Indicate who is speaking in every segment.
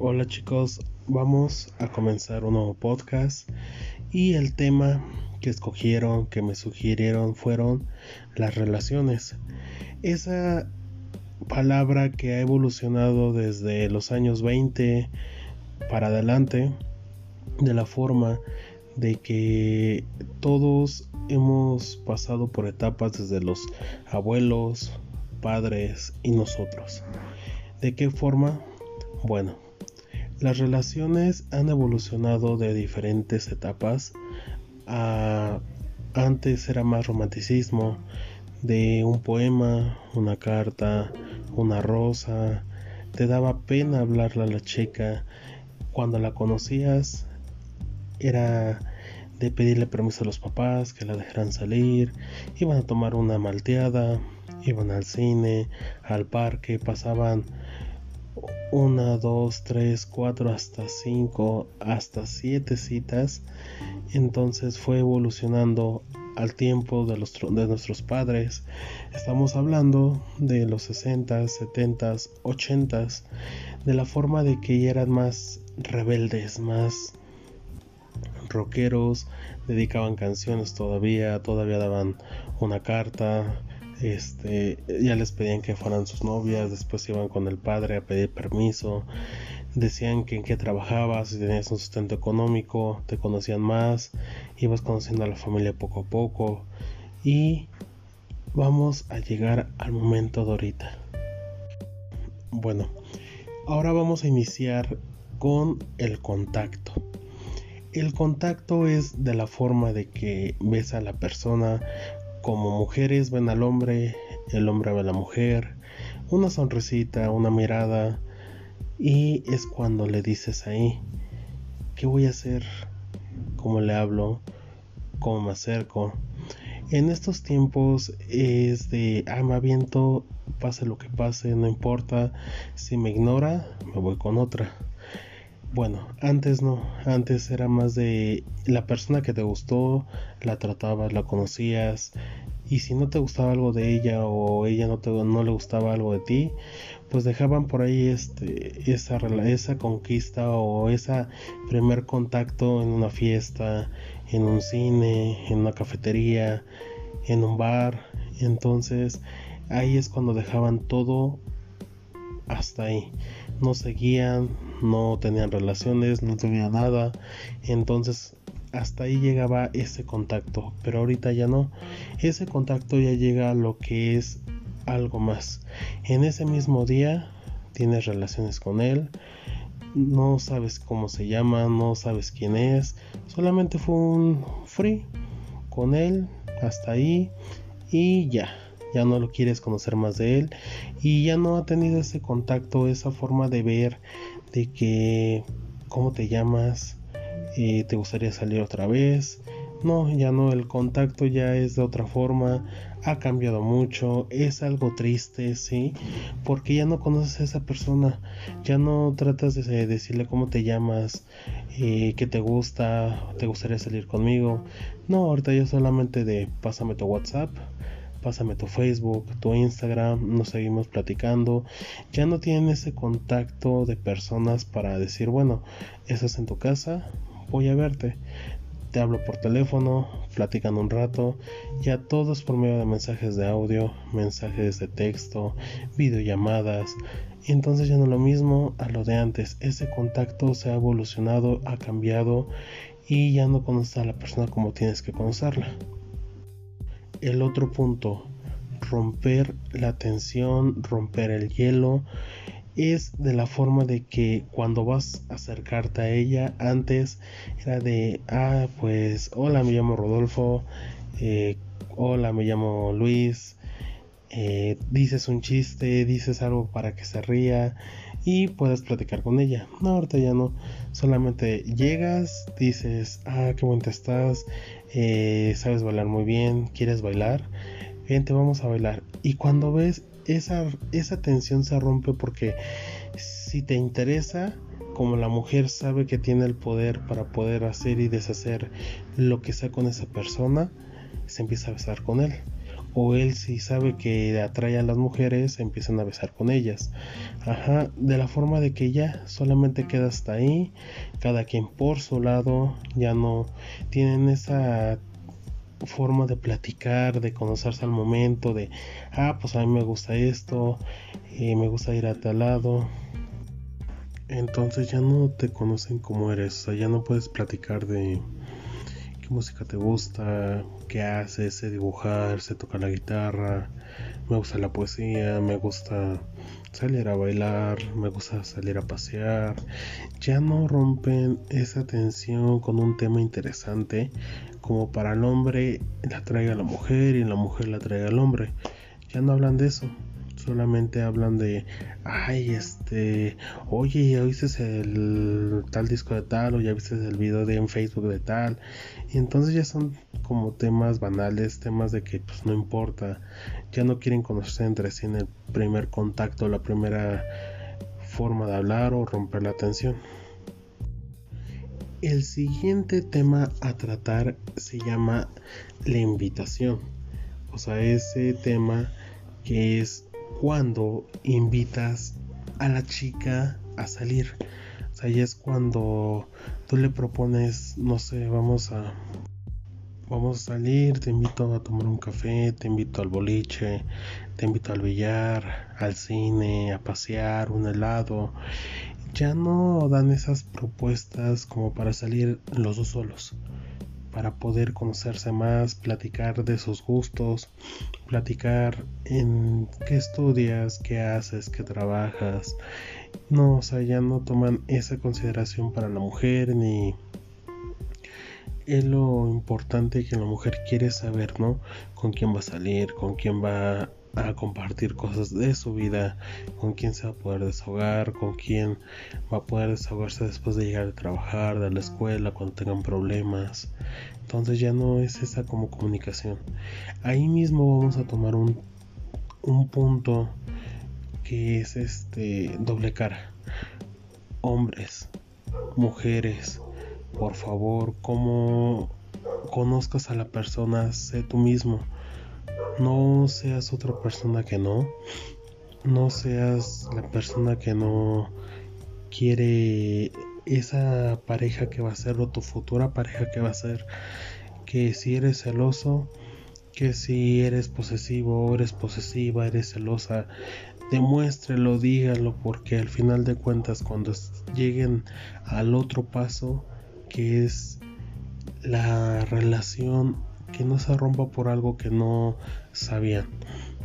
Speaker 1: Hola chicos, vamos a comenzar un nuevo podcast y el tema que escogieron, que me sugirieron fueron las relaciones. Esa palabra que ha evolucionado desde los años 20 para adelante de la forma de que todos hemos pasado por etapas desde los abuelos, padres y nosotros. ¿De qué forma? Bueno, las relaciones han evolucionado de diferentes etapas. antes era más romanticismo, de un poema, una carta, una rosa. Te daba pena hablarle a la chica. Cuando la conocías era de pedirle permiso a los papás que la dejaran salir. Iban a tomar una malteada, iban al cine, al parque, pasaban una, dos, tres, cuatro, hasta cinco, hasta siete citas. Entonces fue evolucionando al tiempo de, los, de nuestros padres. Estamos hablando de los 60, 70, 80, de la forma de que eran más rebeldes, más rockeros, dedicaban canciones todavía, todavía daban una carta, este, ya les pedían que fueran sus novias, después iban con el padre a pedir permiso, decían que en qué trabajabas, si tenías un sustento económico, te conocían más, ibas conociendo a la familia poco a poco y vamos a llegar al momento de ahorita. Bueno, ahora vamos a iniciar con el contacto. El contacto es de la forma de que ves a la persona como mujeres ven al hombre, el hombre ve a la mujer, una sonrisita, una mirada, y es cuando le dices ahí, ¿qué voy a hacer? ¿Cómo le hablo? ¿Cómo me acerco? En estos tiempos es de, ah, me aviento, pase lo que pase, no importa, si me ignora, me voy con otra. Bueno, antes no, antes era más de la persona que te gustó, la tratabas, la conocías, y si no te gustaba algo de ella o ella no, te, no le gustaba algo de ti, pues dejaban por ahí este, esa, esa conquista o ese primer contacto en una fiesta, en un cine, en una cafetería, en un bar. Entonces ahí es cuando dejaban todo hasta ahí. No seguían, no tenían relaciones, no tenían nada. Entonces hasta ahí llegaba ese contacto, pero ahorita ya no. Ese contacto ya llega a lo que es algo más. En ese mismo día tienes relaciones con él, no sabes cómo se llama, no sabes quién es, solamente fue un free con él hasta ahí y ya ya no lo quieres conocer más de él y ya no ha tenido ese contacto, esa forma de ver de que cómo te llamas, y te gustaría salir otra vez. No, ya no, el contacto ya es de otra forma, ha cambiado mucho, es algo triste, sí, porque ya no conoces a esa persona, ya no tratas de decirle cómo te llamas, eh, qué te gusta, te gustaría salir conmigo. No, ahorita ya solamente de pásame tu WhatsApp, pásame tu Facebook, tu Instagram, nos seguimos platicando. Ya no tienen ese contacto de personas para decir, bueno, estás en tu casa, voy a verte. Te hablo por teléfono, platican un rato, ya todos por medio de mensajes de audio, mensajes de texto, videollamadas. Entonces ya no es lo mismo a lo de antes. Ese contacto se ha evolucionado, ha cambiado y ya no conoces a la persona como tienes que conocerla. El otro punto, romper la tensión, romper el hielo, es de la forma de que cuando vas a acercarte a ella, antes era de, ah, pues, hola, me llamo Rodolfo, eh, hola, me llamo Luis, eh, dices un chiste, dices algo para que se ría y puedes platicar con ella. No, ahorita ya no, solamente llegas, dices, ah, qué bonita estás, eh, sabes bailar muy bien, quieres bailar, bien, te vamos a bailar. Y cuando ves esa, esa tensión se rompe porque si te interesa, como la mujer sabe que tiene el poder para poder hacer y deshacer lo que sea con esa persona, se empieza a besar con él. O él si sabe que atrae a las mujeres empiezan a besar con ellas ajá de la forma de que ya solamente queda hasta ahí cada quien por su lado ya no tienen esa forma de platicar, de conocerse al momento, de, ah, pues a mí me gusta esto, y me gusta ir a tal lado. Entonces ya no te conocen como eres, o sea, ya no puedes platicar de qué música te gusta, qué haces, sé dibujar, sé tocar la guitarra, me gusta la poesía, me gusta salir a bailar, me gusta salir a pasear. Ya no rompen esa tensión con un tema interesante como para el hombre la traiga la mujer y la mujer la traiga al hombre. Ya no hablan de eso solamente hablan de, ay, este, oye, ya viste el tal disco de tal, o ya viste el video de en Facebook de tal, y entonces ya son como temas banales, temas de que pues no importa, ya no quieren conocerse entre sí en el primer contacto, la primera forma de hablar o romper la tensión. El siguiente tema a tratar se llama la invitación. O sea, ese tema que es cuando invitas a la chica a salir. O sea, ahí es cuando tú le propones, no sé, vamos a vamos a salir, te invito a tomar un café, te invito al boliche, te invito al billar, al cine, a pasear, un helado. Ya no dan esas propuestas como para salir los dos solos para poder conocerse más, platicar de sus gustos, platicar en qué estudias, qué haces, qué trabajas. No, o sea, ya no toman esa consideración para la mujer ni es lo importante que la mujer quiere saber, ¿no? Con quién va a salir, con quién va a compartir cosas de su vida, con quién se va a poder desahogar, con quién va a poder desahogarse después de llegar a trabajar, de la escuela, cuando tengan problemas. Entonces ya no es esa como comunicación. Ahí mismo vamos a tomar un, un punto que es este doble cara. Hombres, mujeres, por favor, como conozcas a la persona, sé tú mismo no seas otra persona que no. No seas la persona que no quiere esa pareja que va a ser o tu futura pareja que va a ser. Que si eres celoso, que si eres posesivo eres posesiva, eres celosa, demuéstrelo, dígalo, porque al final de cuentas cuando lleguen al otro paso, que es la relación que no se rompa por algo que no sabían.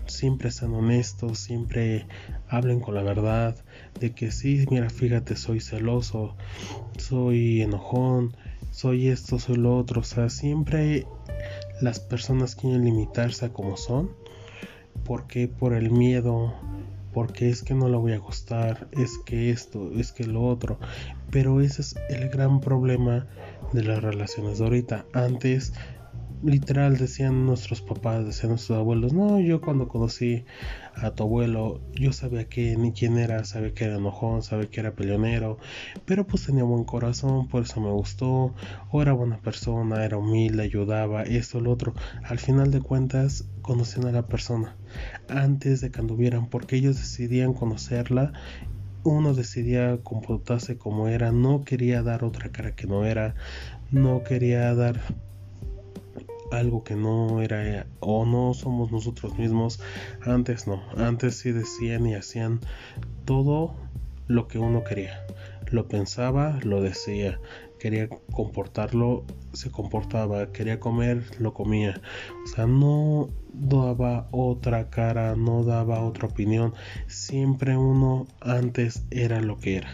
Speaker 1: Siempre sean honestos, siempre hablen con la verdad, de que sí, mira, fíjate, soy celoso, soy enojón, soy esto, soy lo otro. O sea, siempre las personas quieren limitarse a como son. porque Por el miedo, porque es que no le voy a gustar, es que esto, es que lo otro. Pero ese es el gran problema de las relaciones de ahorita. Antes literal decían nuestros papás, decían nuestros abuelos, no, yo cuando conocí a tu abuelo, yo sabía que ni quién era, sabía que era enojón, sabía que era peleonero, pero pues tenía buen corazón, por eso me gustó, o era buena persona, era humilde, ayudaba, esto, lo otro. Al final de cuentas, conocían a la persona antes de que anduvieran, porque ellos decidían conocerla uno decidía comportarse como era, no quería dar otra cara que no era, no quería dar algo que no era o no somos nosotros mismos. Antes no, antes sí decían y hacían todo lo que uno quería. Lo pensaba, lo decía. Quería comportarlo, se comportaba. Quería comer, lo comía. O sea, no daba otra cara, no daba otra opinión. Siempre uno antes era lo que era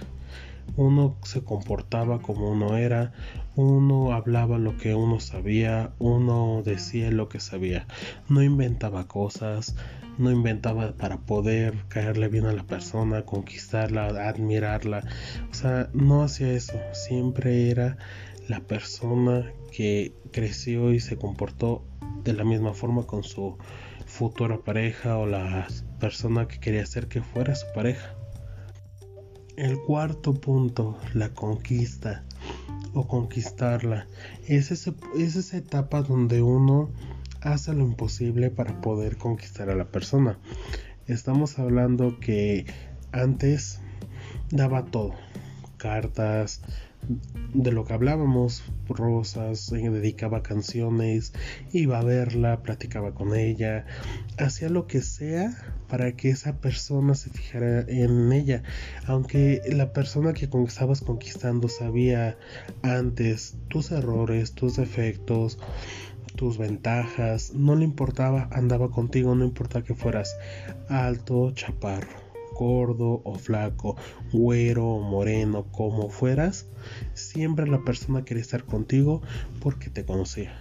Speaker 1: uno se comportaba como uno era, uno hablaba lo que uno sabía, uno decía lo que sabía, no inventaba cosas, no inventaba para poder caerle bien a la persona, conquistarla, admirarla, o sea, no hacía eso, siempre era la persona que creció y se comportó de la misma forma con su futura pareja o la persona que quería hacer que fuera su pareja. El cuarto punto, la conquista o conquistarla, es, ese, es esa etapa donde uno hace lo imposible para poder conquistar a la persona. Estamos hablando que antes daba todo, cartas, de lo que hablábamos, Rosas, dedicaba canciones, iba a verla, platicaba con ella, hacía lo que sea para que esa persona se fijara en ella, aunque la persona que estabas conquistando sabía antes tus errores, tus defectos, tus ventajas, no le importaba, andaba contigo, no importa que fueras alto, chaparro gordo o flaco, güero o moreno, como fueras, siempre la persona quería estar contigo porque te conocía.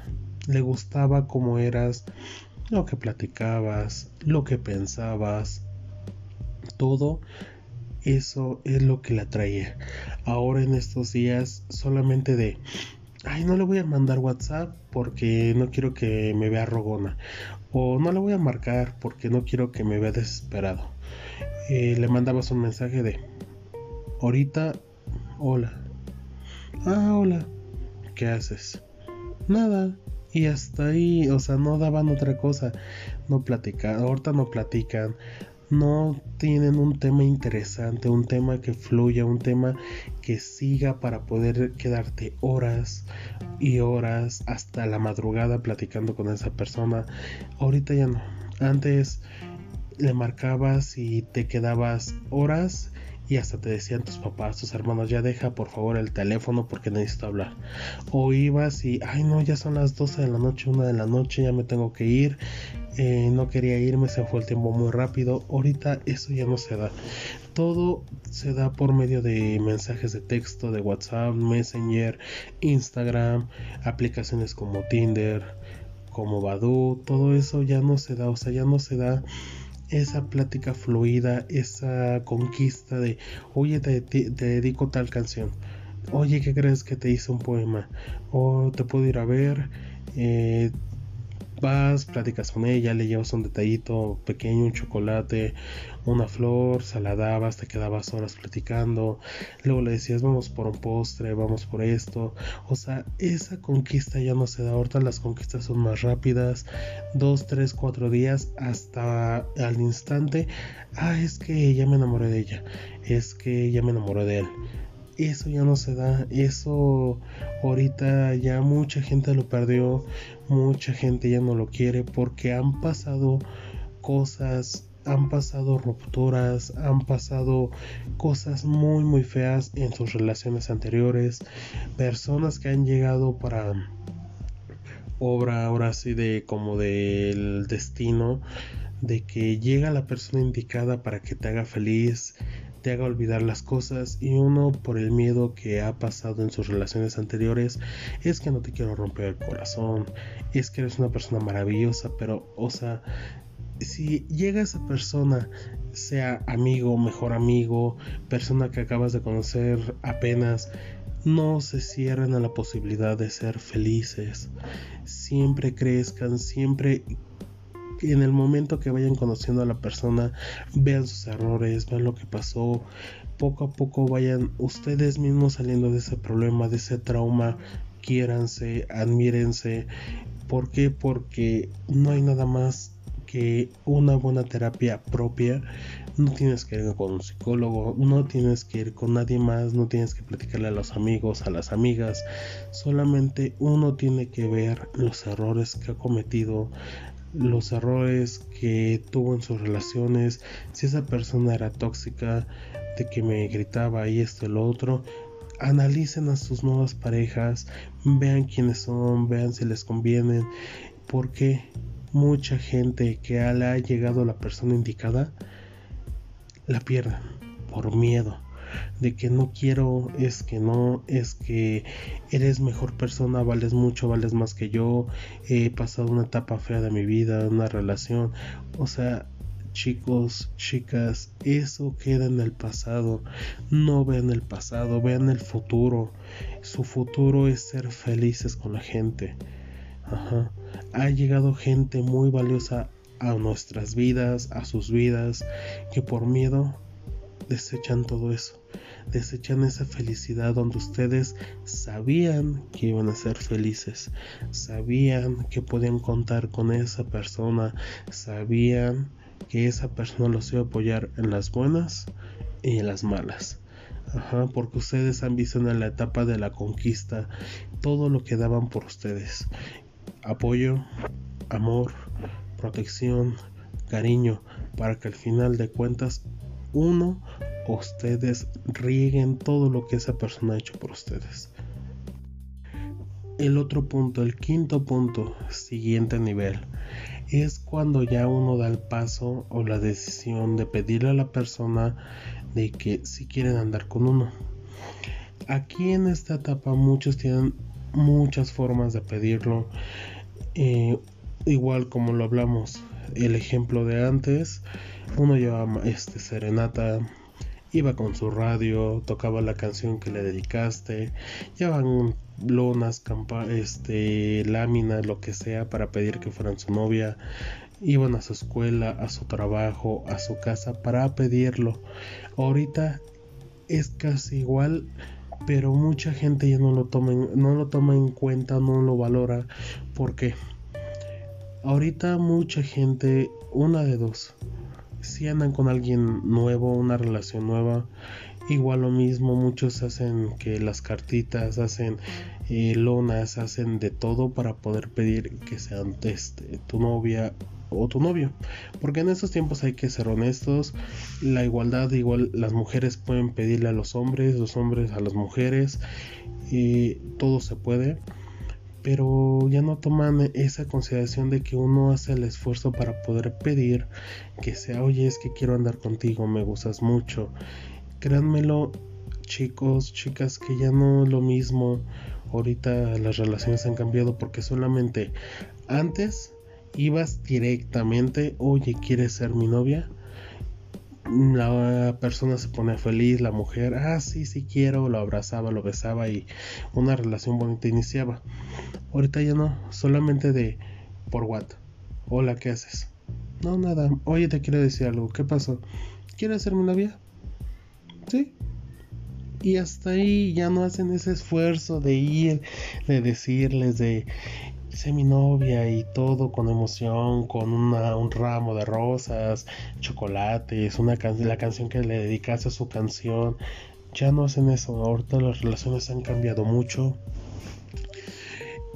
Speaker 1: Le gustaba cómo eras, lo que platicabas, lo que pensabas, todo eso es lo que la atraía. Ahora en estos días solamente de ay, no le voy a mandar WhatsApp porque no quiero que me vea rogona. O no le voy a marcar porque no quiero que me vea desesperado. Eh, le mandabas un mensaje de ahorita hola ah hola qué haces nada y hasta ahí o sea no daban otra cosa. No platican ahorita no platican no tienen un tema interesante, un tema que fluya, un tema que siga para poder quedarte horas y horas hasta la madrugada platicando con esa persona. Ahorita ya no. Antes le marcabas y te quedabas horas y hasta te decían tus papás, tus hermanos, ya deja por favor el teléfono porque necesito hablar. O ibas y, ay no, ya son las 12 de la noche, una de la noche, ya me tengo que ir. Eh, no quería irme, se fue el tiempo muy rápido. Ahorita eso ya no se da. Todo se da por medio de mensajes de texto, de WhatsApp, Messenger, Instagram, aplicaciones como Tinder, como Badoo, todo eso ya no se da, o sea, ya no se da esa plática fluida, esa conquista de, oye, te, dedico tal canción, oye, ¿qué crees que te hice un poema? O te puedo ir a ver, eh, vas, platicas con ella, le llevas un detallito pequeño, un chocolate, una flor, se la dabas, te quedabas horas platicando, luego le decías vamos por un postre, vamos por esto, o sea, esa conquista ya no se da, ahorita las conquistas son más rápidas, dos, tres, cuatro días hasta al instante, ah, es que ya me enamoré de ella, es que ya me enamoré de él eso ya no se da, eso ahorita ya mucha gente lo perdió, mucha gente ya no lo quiere porque han pasado cosas, han pasado rupturas, han pasado cosas muy muy feas en sus relaciones anteriores, personas que han llegado para obra ahora sí de como del destino de que llega la persona indicada para que te haga feliz te haga olvidar las cosas y uno por el miedo que ha pasado en sus relaciones anteriores es que no te quiero romper el corazón, es que eres una persona maravillosa, pero o sea, si llega esa persona, sea amigo, mejor amigo, persona que acabas de conocer apenas, no se cierren a la posibilidad de ser felices. Siempre crezcan, siempre en el momento que vayan conociendo a la persona, vean sus errores, vean lo que pasó, poco a poco vayan ustedes mismos saliendo de ese problema, de ese trauma, quiéranse, admírense. ¿Por qué? Porque no hay nada más que una buena terapia propia. No tienes que ir con un psicólogo, no tienes que ir con nadie más, no tienes que platicarle a los amigos, a las amigas. Solamente uno tiene que ver los errores que ha cometido, los errores que tuvo en sus relaciones, si esa persona era tóxica, de que me gritaba y esto y lo otro, analicen a sus nuevas parejas, vean quiénes son, vean si les convienen, porque mucha gente que le ha llegado a la persona indicada la pierde por miedo de que no quiero, es que no, es que eres mejor persona, vales mucho, vales más que yo, he pasado una etapa fea de mi vida, una relación, o sea, chicos, chicas, eso queda en el pasado. No vean el pasado, vean el futuro. Su futuro es ser felices con la gente. Ajá. Ha llegado gente muy valiosa a nuestras vidas, a sus vidas, que por miedo desechan todo eso, desechan esa felicidad donde ustedes sabían que iban a ser felices, sabían que podían contar con esa persona, sabían que esa persona los iba a apoyar en las buenas y en las malas. Ajá, porque ustedes han visto en la etapa de la conquista todo lo que daban por ustedes. Apoyo, amor, protección, cariño, para que al final de cuentas uno, ustedes rieguen todo lo que esa persona ha hecho por ustedes. El otro punto, el quinto punto, siguiente nivel, es cuando ya uno da el paso o la decisión de pedirle a la persona de que si quieren andar con uno. Aquí en esta etapa muchos tienen muchas formas de pedirlo. Eh, igual como lo hablamos, el ejemplo de antes, uno llevaba este serenata, iba con su radio, tocaba la canción que le dedicaste, llevaban lonas, este, láminas, lo que sea para pedir que fueran su novia, iban a su escuela, a su trabajo, a su casa para pedirlo. Ahorita es casi igual, pero mucha gente ya no lo toma no lo toma en cuenta, no lo valora, porque ahorita mucha gente, una de dos, si andan con alguien nuevo, una relación nueva, igual lo mismo, muchos hacen que las cartitas, hacen eh, lonas, hacen de todo para poder pedir que sean este, tu novia o tu novio. Porque en estos tiempos hay que ser honestos. La igualdad, igual las mujeres pueden pedirle a los hombres, los hombres a las mujeres. Y todo se puede pero ya no toman esa consideración de que uno hace el esfuerzo para poder pedir que sea, oye, es que quiero andar contigo, me gustas mucho. Créanmelo, chicos, chicas, que ya no es lo mismo. Ahorita las relaciones han cambiado porque solamente antes ibas directamente, oye, ¿quieres ser mi novia? la persona se pone feliz, la mujer, ah, sí, sí quiero, lo abrazaba, lo besaba y una relación bonita iniciaba. Ahorita ya no, solamente de por what. Hola, ¿qué haces? No, nada. Oye, te quiero decir algo. ¿Qué pasó? ¿Quieres ser mi novia? Sí. Y hasta ahí ya no hacen ese esfuerzo de ir, de decirles, de sé mi novia y todo con emoción, con un ramo de rosas, chocolates, una la canción que le dedicas a su canción. Ya no hacen eso, ahorita las relaciones han cambiado mucho.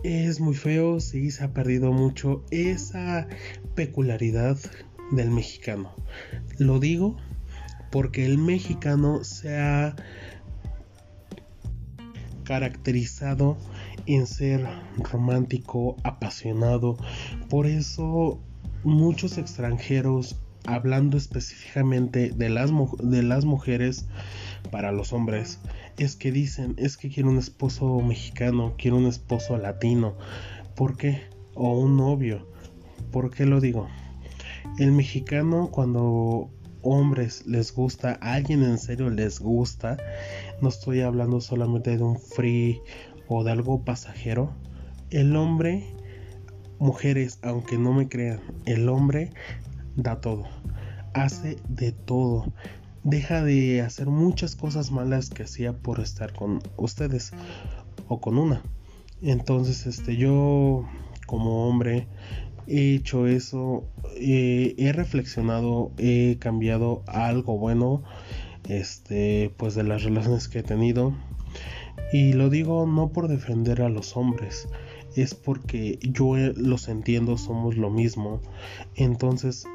Speaker 1: Es muy feo, sí, se ha perdido mucho esa peculiaridad del mexicano. Lo digo porque el mexicano se ha caracterizado en ser romántico, apasionado. Por eso muchos extranjeros, hablando específicamente de las, de las mujeres para los hombres, es que dicen, es que quiero un esposo mexicano, quiero un esposo latino. ¿Por qué? O un novio. ¿Por qué lo digo? El mexicano cuando hombres les gusta, alguien en serio les gusta, no estoy hablando solamente de un free o de algo pasajero, el hombre, mujeres, aunque no me crean, el hombre da todo, hace de todo, deja de hacer muchas cosas malas que hacía por estar con ustedes o con una. Entonces, este, yo como hombre he hecho eso, eh, he reflexionado, he cambiado algo bueno, este, pues de las relaciones que he tenido y lo digo no por defender a los hombres, es porque yo los entiendo, somos lo mismo. Entonces,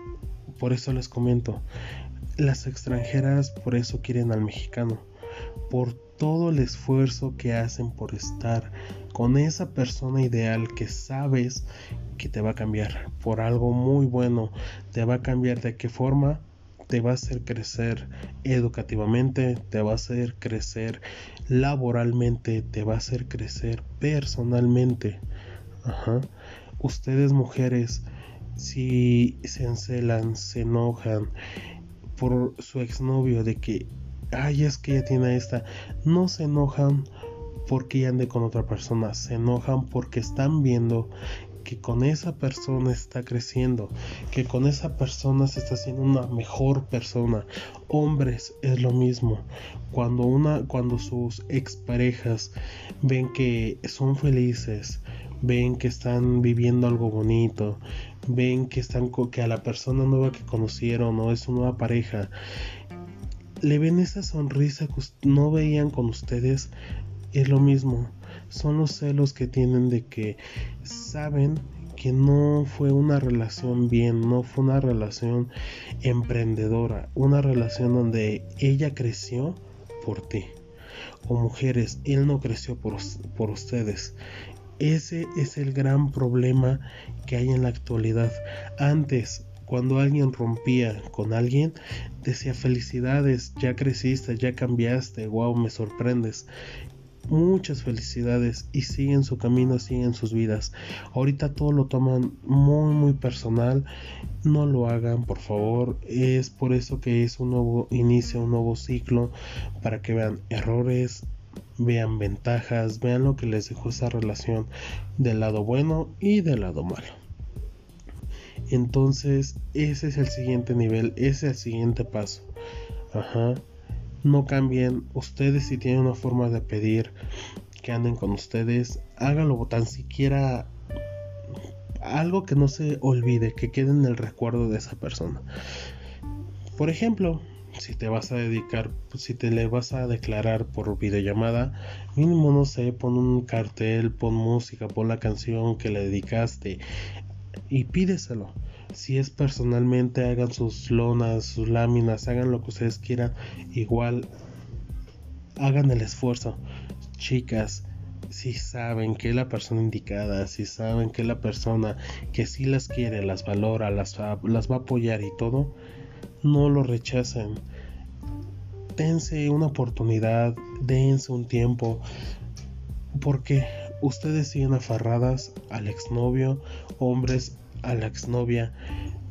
Speaker 1: por eso les comento, las extranjeras por eso quieren al mexicano, por todo el esfuerzo que hacen por estar con esa persona ideal que sabes que te va a cambiar por algo muy bueno, te va a cambiar de qué forma te va a hacer crecer educativamente, te va a hacer crecer laboralmente, te va a hacer crecer personalmente. Ustedes mujeres, si se encelan, se enojan por su exnovio de que, ay, es que ella tiene esta, no se enojan porque ande con otra persona, se enojan porque están viendo que con esa persona está creciendo, que con esa persona se está haciendo una mejor persona. Hombres es lo mismo. Cuando una cuando sus exparejas ven que son felices, ven que están viviendo algo bonito, ven que están que a la persona nueva que conocieron o es su nueva pareja le ven esa sonrisa que no veían con ustedes, es lo mismo. Son los celos que tienen de que saben que no fue una relación bien, no fue una relación emprendedora, una relación donde ella creció por ti. O mujeres, él no creció por, por ustedes. Ese es el gran problema que hay en la actualidad. Antes, cuando alguien rompía con alguien, decía felicidades, ya creciste, ya cambiaste, wow, me sorprendes. Muchas felicidades y siguen su camino, siguen sus vidas. Ahorita todo lo toman muy, muy personal. No lo hagan, por favor. Es por eso que es un nuevo inicio, un nuevo ciclo, para que vean errores, vean ventajas, vean lo que les dejó esa relación del lado bueno y del lado malo. Entonces, ese es el siguiente nivel, ese es el siguiente paso. Ajá. No cambien. Ustedes si tienen una forma de pedir que anden con ustedes, háganlo tan siquiera algo que no se olvide, que quede en el recuerdo de esa persona. Por ejemplo, si te vas a dedicar, si te le vas a declarar por videollamada, mínimo no sé, pon un cartel, pon música, pon la canción que le dedicaste y pídeselo. Si es personalmente, hagan sus lonas, sus láminas, hagan lo que ustedes quieran. Igual, hagan el esfuerzo. Chicas, si saben que la persona indicada, si saben que la persona que sí las quiere, las valora, las, las va a apoyar y todo, no lo rechacen. Dense una oportunidad, dense un tiempo, porque ustedes siguen aferradas al exnovio, hombres a la exnovia.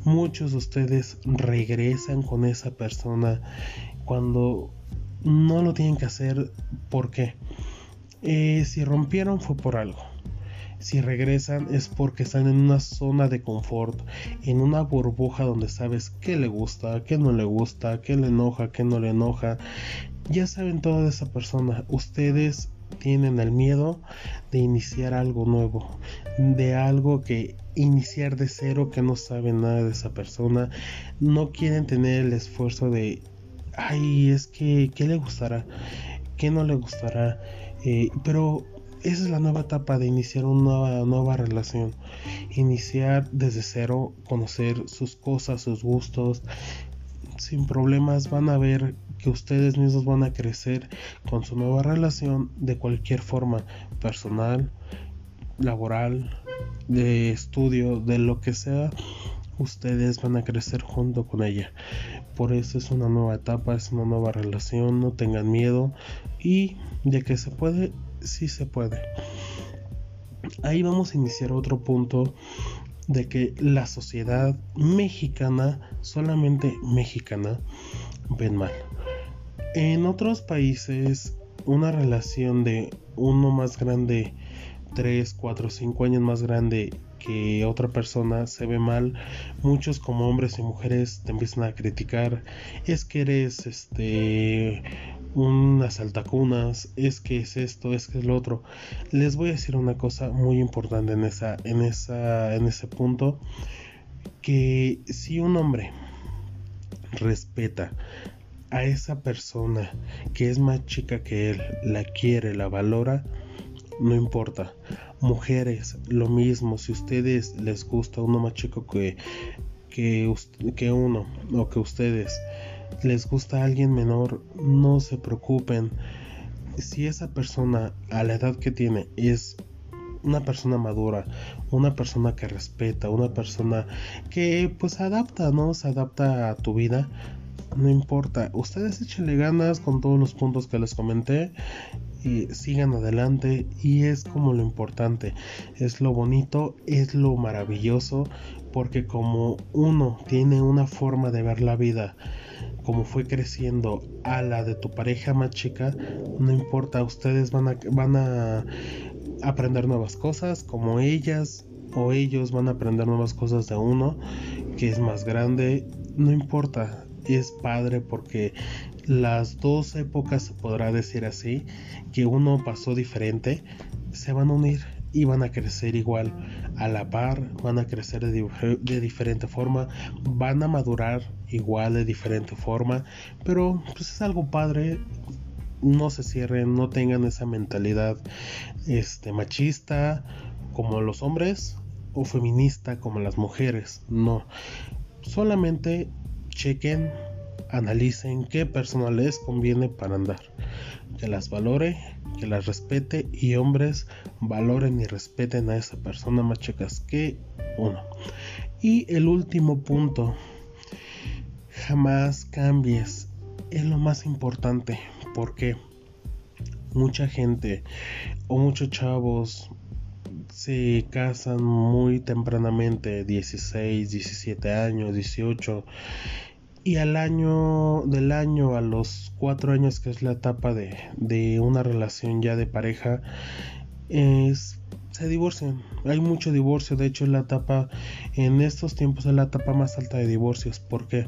Speaker 1: Muchos de ustedes regresan con esa persona cuando no lo tienen que hacer. porque eh, si rompieron fue por algo. Si regresan es porque están en una zona de confort, en una burbuja donde sabes qué le gusta, qué no le gusta, qué le enoja, qué no le enoja. Ya saben todo de esa persona. Ustedes tienen el miedo de iniciar algo nuevo, de algo que iniciar de cero, que no saben nada de esa persona, no quieren tener el esfuerzo de, ay, es que, ¿qué le gustará? ¿Qué no le gustará? Eh, pero esa es la nueva etapa de iniciar una nueva relación. Iniciar desde cero, conocer sus cosas, sus gustos. Sin problemas van a ver que ustedes mismos van a crecer con su nueva relación de cualquier forma, personal, laboral, de estudio, de lo que sea, ustedes van a crecer junto con ella. Por eso es una nueva etapa, es una nueva relación, no tengan miedo y de que se puede, sí se puede. Ahí vamos a iniciar otro punto de que la sociedad mexicana, solamente mexicana, ven mal. En otros países, una relación de uno más grande, 3, 4, 5 años más grande que otra persona se ve mal. Muchos como hombres y mujeres te empiezan a criticar. Es que eres este unas altacunas, es que es esto, es que es lo otro. Les voy a decir una cosa muy importante en esa en esa en ese punto que si un hombre respeta a esa persona que es más chica que él, la quiere, la valora, no importa. Mujeres, lo mismo, si ustedes les gusta uno más chico que, que, que uno o que ustedes les gusta alguien menor, no se preocupen. Si esa persona a la edad que tiene es una persona madura, una persona que respeta, una persona que pues adapta, ¿no? Se adapta a tu vida, no importa, ustedes échenle ganas con todos los puntos que les comenté y sigan adelante. Y es como lo importante, es lo bonito, es lo maravilloso porque como uno tiene una forma de ver la vida como fue creciendo a la de tu pareja más chica, no importa, ustedes van a, van a aprender nuevas cosas como ellas o ellos van a aprender nuevas cosas de uno que es más grande, no importa, es padre porque las dos épocas, se podrá decir así, que uno pasó diferente, se van a unir y van a crecer igual a la par, van a crecer de, diferente forma, van a madurar igual de diferente forma, pero pues es algo padre. No se cierren, no tengan esa mentalidad este, machista como los hombres o feminista como las mujeres. No, solamente chequen, analicen qué persona les conviene para andar, que las valore que las respete y hombres valoren y respeten a esa persona más chicas que uno. Y el último punto, jamás cambies, es lo más importante, porque mucha gente o muchos chavos se casan muy tempranamente, 16, 17 años, 18 y al año del año a los cuatro años que es la etapa de, una relación ya de pareja es se divorcian. Hay mucho divorcio. De hecho la etapa en estos tiempos es la etapa más alta de divorcios. Porque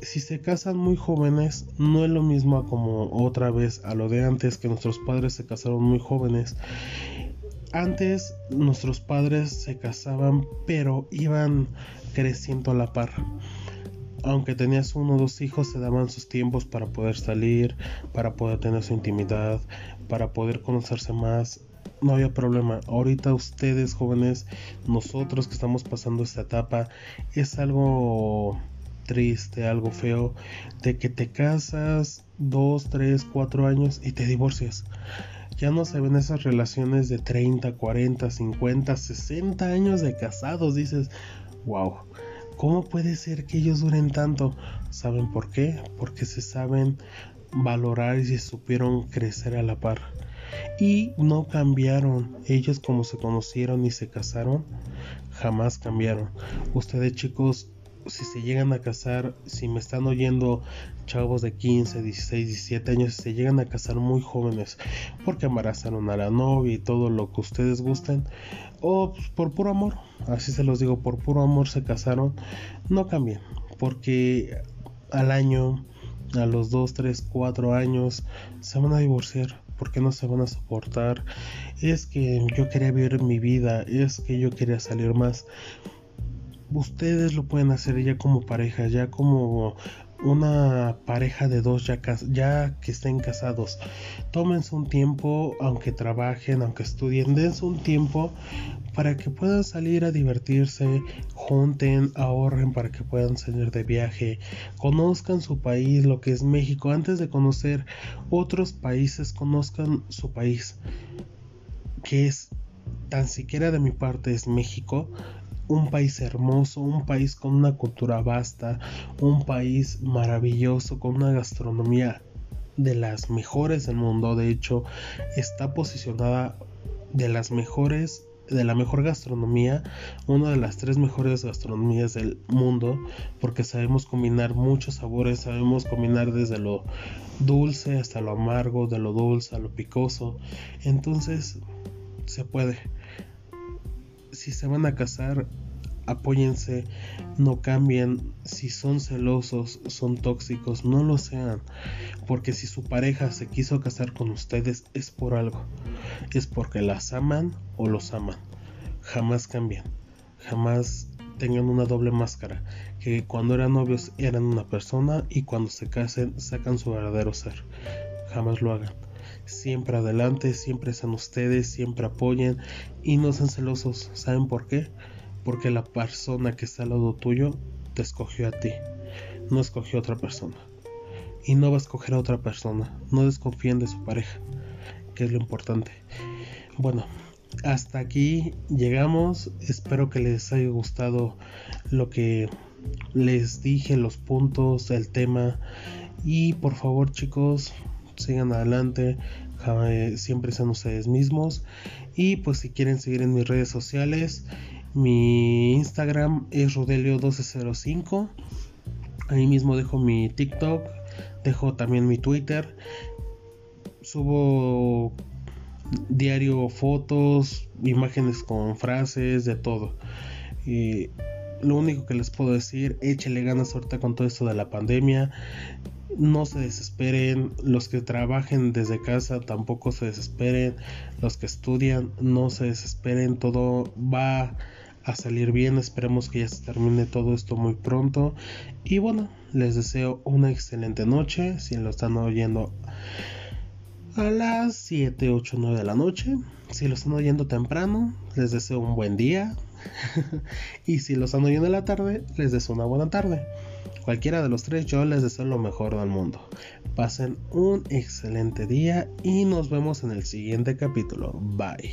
Speaker 1: si se casan muy jóvenes no es lo mismo como otra vez a lo de antes que nuestros padres se casaron muy jóvenes antes nuestros padres se casaban pero iban creciendo a la par aunque tenías uno o dos hijos, se daban sus tiempos para poder salir, para poder tener su intimidad, para poder conocerse más. No había problema. Ahorita ustedes jóvenes, nosotros que estamos pasando esta etapa, es algo triste, algo feo, de que te casas dos, tres, cuatro años y te divorcias. Ya no se ven esas relaciones de 30, 40, 50, 60 años de casados. Dices, wow ¿Cómo puede ser que ellos duren tanto? ¿Saben por qué? Porque se saben valorar y se supieron crecer a la par. Y no cambiaron. Ellos como se conocieron y se casaron, jamás cambiaron. Ustedes chicos, si se llegan a casar, si me están oyendo chavos de 15, 16, 17 años, si se llegan a casar muy jóvenes porque embarazaron a la novia y todo lo que ustedes gusten, o pues, por puro amor, así se los digo, por puro amor se casaron, no cambien, porque al año, a los 2, 3, 4 años, se van a divorciar. porque no se van a soportar? Es que yo quería vivir mi vida, es que yo quería salir más. Ustedes lo pueden hacer ya como pareja, ya como una pareja de dos ya, que estén casados. Tómense un tiempo, aunque trabajen, aunque estudien, dense un tiempo para que puedan salir a divertirse, junten, ahorren para que puedan salir de viaje, conozcan su país, lo que es México, antes de conocer otros países, conozcan su país, que es tan siquiera de mi parte es México un país hermoso, un país con una cultura vasta, un país maravilloso, con una gastronomía de las mejores del mundo. De hecho, está posicionada de las mejores de la mejor gastronomía, una de las tres mejores gastronomías del mundo, porque sabemos combinar muchos sabores, sabemos combinar desde lo dulce hasta lo amargo, de lo dulce a lo picoso. Entonces, se puede si se van a casar, apóyense, no cambien, si son celosos, son tóxicos, no lo sean, porque si su pareja se quiso casar con ustedes es por algo, es porque las aman o los aman, jamás cambian, jamás tengan una doble máscara, que cuando eran novios eran una persona y cuando se casen sacan su verdadero ser, jamás lo hagan siempre adelante, siempre sean ustedes, siempre apoyen y no sean celosos. ¿Saben por qué? Porque la persona que está al lado tuyo te escogió a ti, no escogió a otra persona. Y no va a escoger a otra persona, no desconfíen de su pareja, que es lo importante. Bueno, hasta aquí llegamos, espero que les haya gustado lo que les dije, los puntos, el tema. Y por favor chicos, sigan adelante, siempre sean ustedes mismos. Y pues si quieren seguir en mis redes sociales, mi Instagram es Rodelio1205. Ahí mismo dejo mi TikTok, dejo también mi Twitter. Subo diario fotos, imágenes con frases, de todo. Y lo único que les puedo decir, échele ganas ahorita con todo esto de la pandemia. No se desesperen, los que trabajen desde casa tampoco se desesperen, los que estudian no se desesperen, todo va a salir bien, esperemos que ya se termine todo esto muy pronto y bueno, les deseo una excelente noche, si lo están oyendo a las 7, 8, 9 de la noche. Si lo están oyendo temprano, les deseo un buen día. y si lo están oyendo en la tarde, les deseo una buena tarde. Cualquiera de los tres, yo les deseo lo mejor del mundo. Pasen un excelente día y nos vemos en el siguiente capítulo. Bye.